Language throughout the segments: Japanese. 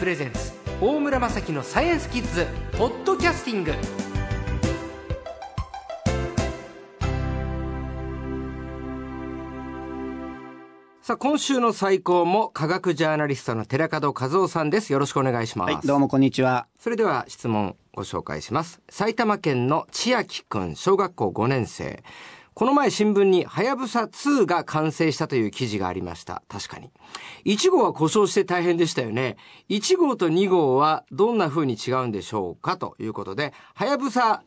プレゼンツ大村雅樹のサイエンスキッズポッドキャスティング。さあ今週の最高も科学ジャーナリストの寺門和夫さんです。よろしくお願いします、はい、どうもこんにちは。それでは質問ご紹介します。埼玉県の千秋くん小学校5年生この前新聞に、はやぶさ2が完成したという記事がありました。確かに。1号は故障して大変でしたよね。1号と2号はどんな風に違うんでしょうかということで、はやぶさ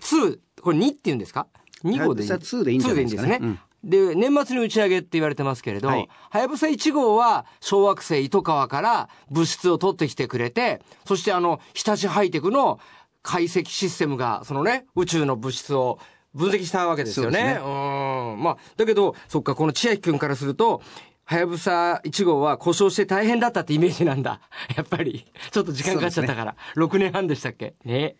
2、これ2って言うんですか ?2 号でいい。はやぶさ2でいいんじゃないですかね。ね。で、年末に打ち上げって言われてますけれど、はやぶさ1号は小惑星糸川から物質を取ってきてくれて、そしてあの、日立ハイテクの解析システムが、そのね、宇宙の物質を分析したわけですよね。ねうん。まあ、だけど、そっか、この千秋君からすると、はやぶさ1号は故障して大変だったってイメージなんだ。やっぱり。ちょっと時間かかっちゃったから。ね、6年半でしたっけ？ね。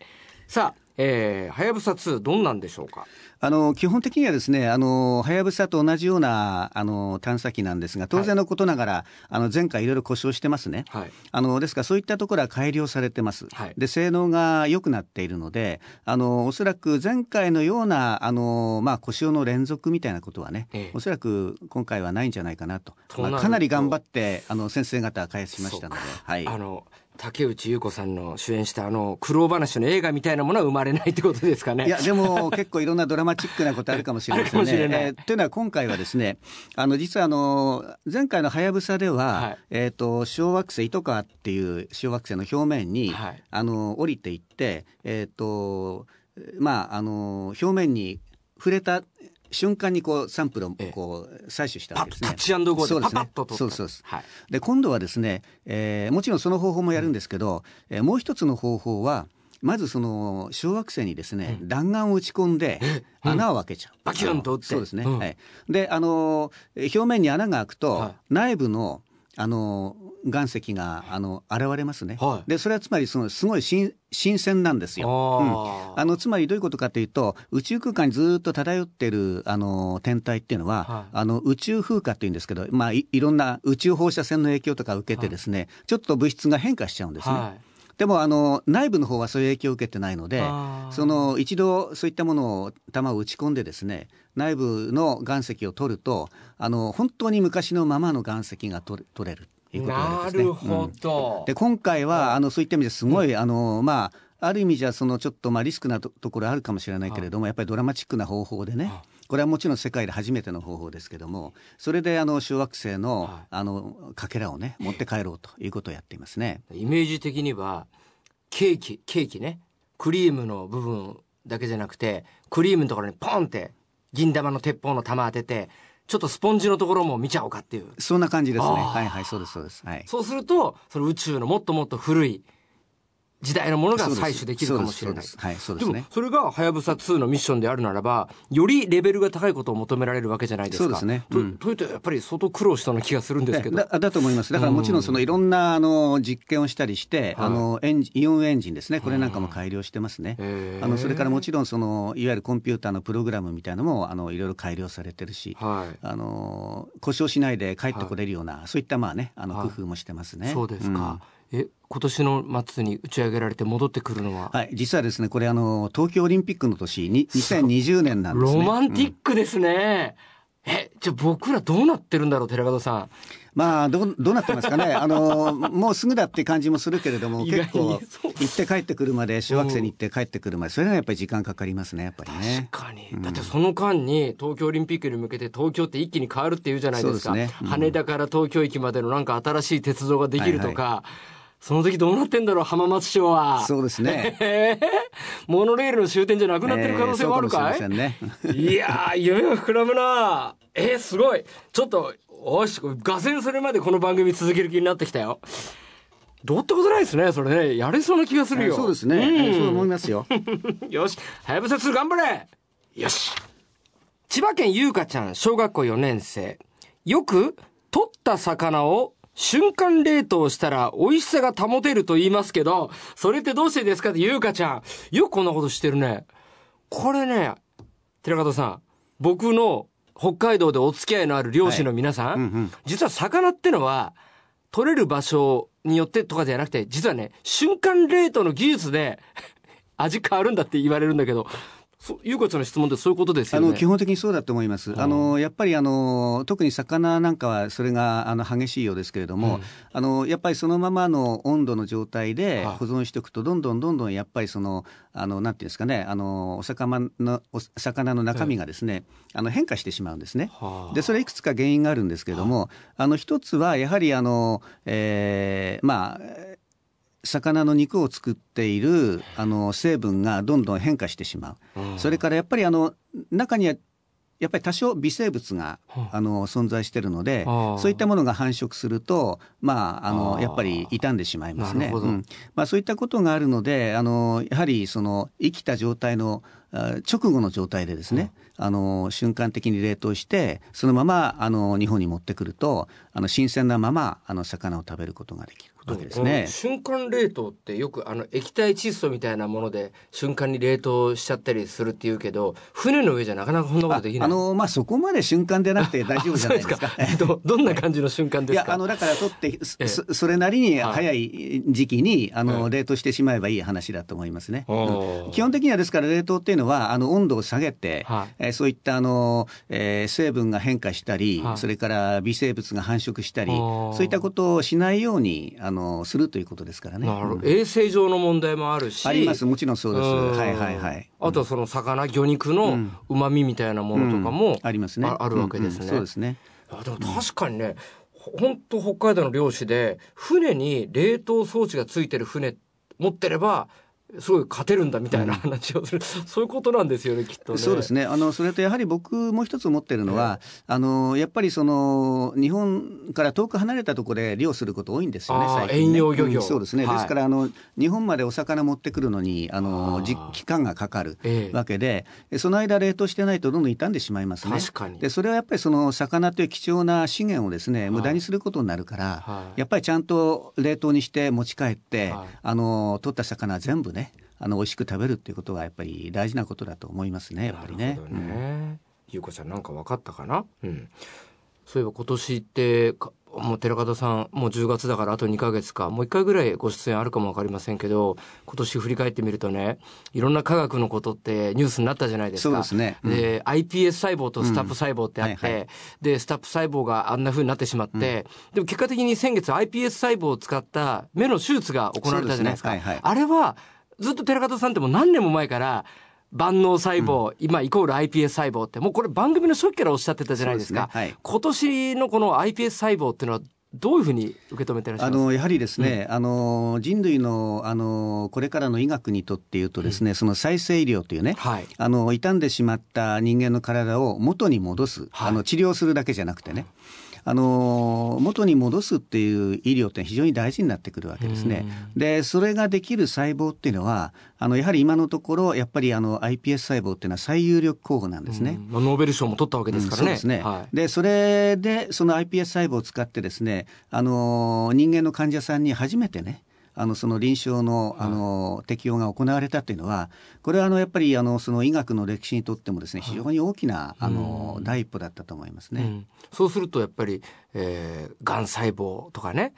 さあ、えー、はやぶさ2どんなんでしょうか？あの基本的にはですね、あのはやぶさと同じようなあの探査機なんですが、当然のことながら、はい、あの前回いろいろ故障してますね。はい、あのですからそういったところは改良されてます。はい、で性能が良くなっているので、あのおそらく前回のようなあのまあ故障の連続みたいなことはね、ええ、おそらく今回はないんじゃないかなと。まあ、かなり頑張ってあの先生方開発しましたので、はい。あの竹内優子さんの主演したあの苦労話の映画みたいなものは生まれないってことですかね。いやでも結構いろんなドラマチックなことあるかもしれませんね。えー、というのは今回はですねあの実はあの前回のはやぶさでは、はい、えっ、ー、と小惑星糸川っていう小惑星の表面に、はい、あの降りていってえっ、ー、とまああの表面に触れた瞬間にこうサンプルをこう採取したわけですね。タッチアンドゴーでそうですね。そうそうです。はい、で今度はですね、えー、もちろんその方法もやるんですけど、うん、えー、もう一つの方法はまずその小惑星にですね、うん、弾丸を打ち込んで穴を開けちゃう。バキュンと打って。そうですね。うん、はい。であの表面に穴が開くと、はい、内部のあの岩石があの現れますね、はい、でそれはつまりそのすごい新新鮮なんですよ、うん、あのつまりどういうことかというと宇宙空間にずっと漂ってるあの天体っていうのは、はい、あの宇宙風化っていうんですけど、まあい、いろんな宇宙放射線の影響とか受けてですね、はい、ちょっと物質が変化しちゃうんですね。でもあの内部の方はそういう影響を受けてないのでその一度そういったものを弾を打ち込んでですね内部の岩石を取るとあの本当に昔のままの岩石が取れるいうことなんですね。なるほど。うん、で今回はあのそういった意味ですごい、あのまあある意味じゃそのちょっとまあリスクなところあるかもしれないけれどもやっぱりドラマチックな方法でね。これはもちろん世界で初めての方法ですけどもそれであの小惑星の,、あのかけらをね持って帰ろうということをやっていますね。イメージ的にはケーキケーキね。クリームの部分だけじゃなくてクリームのところにポンって銀玉の鉄砲の弾当ててちょっとスポンジのところも見ちゃおうかっていう。そんな感じですね。はいはいそうですそうです、はい、そうするとその宇宙のもっともっと古い時代のものが採取できるかもしれない。はい、そうですね。それが、はやぶさ2のミッションであるならば、よりレベルが高いことを求められるわけじゃないですか。そうですね。うん、というと、やっぱり相当苦労したような気がするんですけど。だだと思います。だからもちろん、そのいろんな、あの、実験をしたりして、あの、エンジイオンエンジンですね。これなんかも改良してますね。あの、それからもちろん、その、いわゆるコンピューターのプログラムみたいなのも、あの、いろいろ改良されてるし、はい、あの、故障しないで帰ってこれるような、そういった、まあね、あの、工夫もしてますね。そうですか。え今年の末に打ち上げられて戻ってくるのは、はい、実はですねこれあの東京オリンピックの年に2020年なんですね。ロマンティックですね、うん、えじゃあ僕らどうなってるんだろう寺門さん。まあどどうなってますかね。あのもうすぐだって感じもするけれども結構行って帰ってくるまで小学生に行って帰ってくるまでそれはやっぱり時間かかりますねやっぱりね。確かに、うん、だってその間に東京オリンピックに向けて東京って一気に変わるっていうじゃないですか、ね。うん、羽田から東京駅までのなんか新しい鉄道ができるとか、はいはいその時どうなってんだろう、浜松町は。そうですね。モノレールの終点じゃなくなってる可能性もあるかい、えー、ね、いやー、夢が膨らむなえー、すごい。ちょっと、おし、画線それまでこの番組続ける気になってきたよ。どうってことないですね、それね。やれそうな気がするよ。えー、そうですね。うん、そう思いますよ。よし、はやぶさ2頑張れよし。千葉県優香ちゃん、小学校4年生。よく、取った魚を瞬間冷凍したら美味しさが保てると言いますけど、それってどうしてですかってゆうかちゃん。よくこんなことしてるね。これね、寺門さん、僕の北海道でお付き合いのある漁師の皆さん、はいうんうん、実は魚ってのは、取れる場所によってとかじゃなくて、実はね、瞬間冷凍の技術で 味変わるんだって言われるんだけど、ゆうこちゃんの質問ってそういうことですよね。あの基本的にそうだと思います。あのやっぱりあの特に魚なんかはそれがあの激しいようですけれども、うん、あのやっぱりそのままの温度の状態で保存しておくとどんどんどんどんやっぱりそのあのなんていうんですかねあのお魚のお魚の中身がですね、あの変化してしまうんですね。でそれいくつか原因があるんですけれども、あの一つはやはりあの、えー、まあ魚の肉を作っているあの成分がどんどん変化してしまう、うん、それからやっぱりあの中にはやっぱり多少微生物が、あの存在しているので、そういったものが繁殖すると、まあ、あのやっぱり傷んでしまいますね。うん。まあ、そういったことがあるのであのやはりその生きた状態の直後の状態でですね、うん、あの瞬間的に冷凍してそのままあの日本に持ってくるとあの新鮮なままあの魚を食べることができる。わけですね。瞬間冷凍ってよくあの液体窒素みたいなもので瞬間に冷凍しちゃったりするっていうけど、船の上じゃなかなかそんなことできない。あのまあそこまで瞬間でなくて大丈夫じゃないですか。すかどどんな感じの瞬間ですか？いやあのだから取ってそそれなりに早い時期にあの冷凍してしまえばいい話だと思いますね。うん、基本的にはですから冷凍っていうのはあの温度を下げて、はい、えー、そういったあの、えー、成分が変化したり、はい、それから微生物が繁殖したり、そういったことをしないようにあのするということですからね。うん、衛生上の問題もあるし。あります、もちろんそうです。はいはいはい。あとその魚、魚肉の旨味みたいなものとかも、ありますね。あるわけですね。そうですね。でも確かにね、本当北海道の漁師で船に冷凍装置がついてる船持ってればすごい勝てるんだみたいな話をする、うん、そういうことなんですよねきっとね。そうですね。あのそれとやはり僕もう一つ思ってるのは、えー、あのやっぱりその日本から遠く離れたところで漁すること多いんですよね最近ね。遠洋漁業、うん、そうですね、はい、ですからあの日本までお魚持ってくるのにあの期間がかかるわけで、えー、その間冷凍してないとどんどん傷んでしまいますね。確かに。でそれはやっぱりその魚という貴重な資源をですね無駄にすることになるから、はい、やっぱりちゃんと冷凍にして持ち帰って、はい、あの取った魚全部ねあの美味しく食べるっていうことはやっぱり大事なことだと思いますねやっぱりね。ね。ゆうこちゃんなんか分かったかな、うん、そういえば今年ってもう寺門さんもう10月だからあと2か月かもう1回ぐらいご出演あるかも分かりませんけど今年振り返ってみるとねいろんな科学のことってニュースになったじゃないですか。そうですね、うん、で iPS 細胞とスタップ細胞ってあって、うん。はいはい、でスタップ細胞があんなふうになってしまって、うん、でも結果的に先月 iPS 細胞を使った目の手術が行われたじゃないですか。すね。はいはい、あれはずっと寺門さんってもう何年も前から万能細胞、うん、今イコール iPS 細胞ってもうこれ番組の初期からおっしゃってたじゃないですか。すね。はい、今年のこの iPS 細胞っていうのはどういうふうに受け止めてらっしゃいます？あのやはりですね、うん、あの人類のあのこれからの医学にとっていうとですね、うん、その再生医療というね、はい、あの傷んでしまった人間の体を元に戻す、はい、あの治療するだけじゃなくてね、あの元に戻すっていう医療って非常に大事になってくるわけですね。でそれができる細胞っていうのはあのやはり今のところやっぱりあの iPS 細胞っていうのは最有力候補なんですね。ノーベル賞も取ったわけですからね。うん、そうですね。はい、でそれでその iPS 細胞を使ってですねあの人間の患者さんに初めてねあのその臨床のあの適用が行われたというのはこれはあのやっぱりあのその医学の歴史にとってもですね非常に大きなあの第一歩だったと思いますね。うん、そうするとやっぱり、えー、がん細胞とかね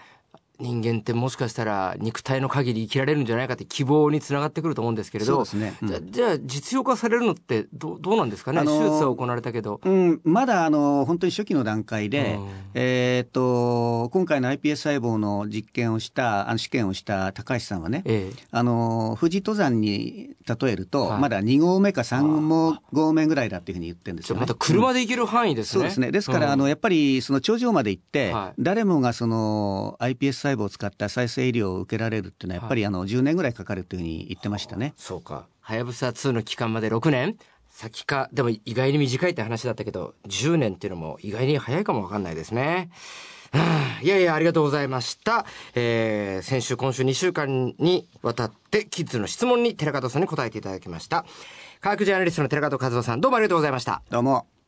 人間ってもしかしたら肉体の限り生きられるんじゃないかって希望につながってくると思うんですけれど、ね。うん、じゃじゃあ実用化されるのってどどうなんですかね、手術は行われたけど、うん、まだあの本当に初期の段階で、うん、えー、っと今回の iPS 細胞の実験をしたあの試験をした高橋さんはね、ええ、あの富士登山に例えると、はい、まだ2合目か3合目ぐらいだっていうふうに言ってるんですよ、ね、また車で行ける範囲ですね、そうですね。ですから、あのやっぱりその頂上まで行って、はい、誰もがその iPS 細胞を使った再生医療を受けられるっていうのはやっぱりあの10年ぐらいかかるというふうに言ってましたね。そうか。はやぶさ2の期間まで6年先か、でも意外に短いって話だったけど、10年っていうのも意外に早いかもわかんないですね。いやいや、ありがとうございました。えー、先週、今週2週間にわたって、キッズの質問に寺門さんに答えていただきました。科学ジャーナリストの寺門和夫さん、どうもありがとうございました。どうも。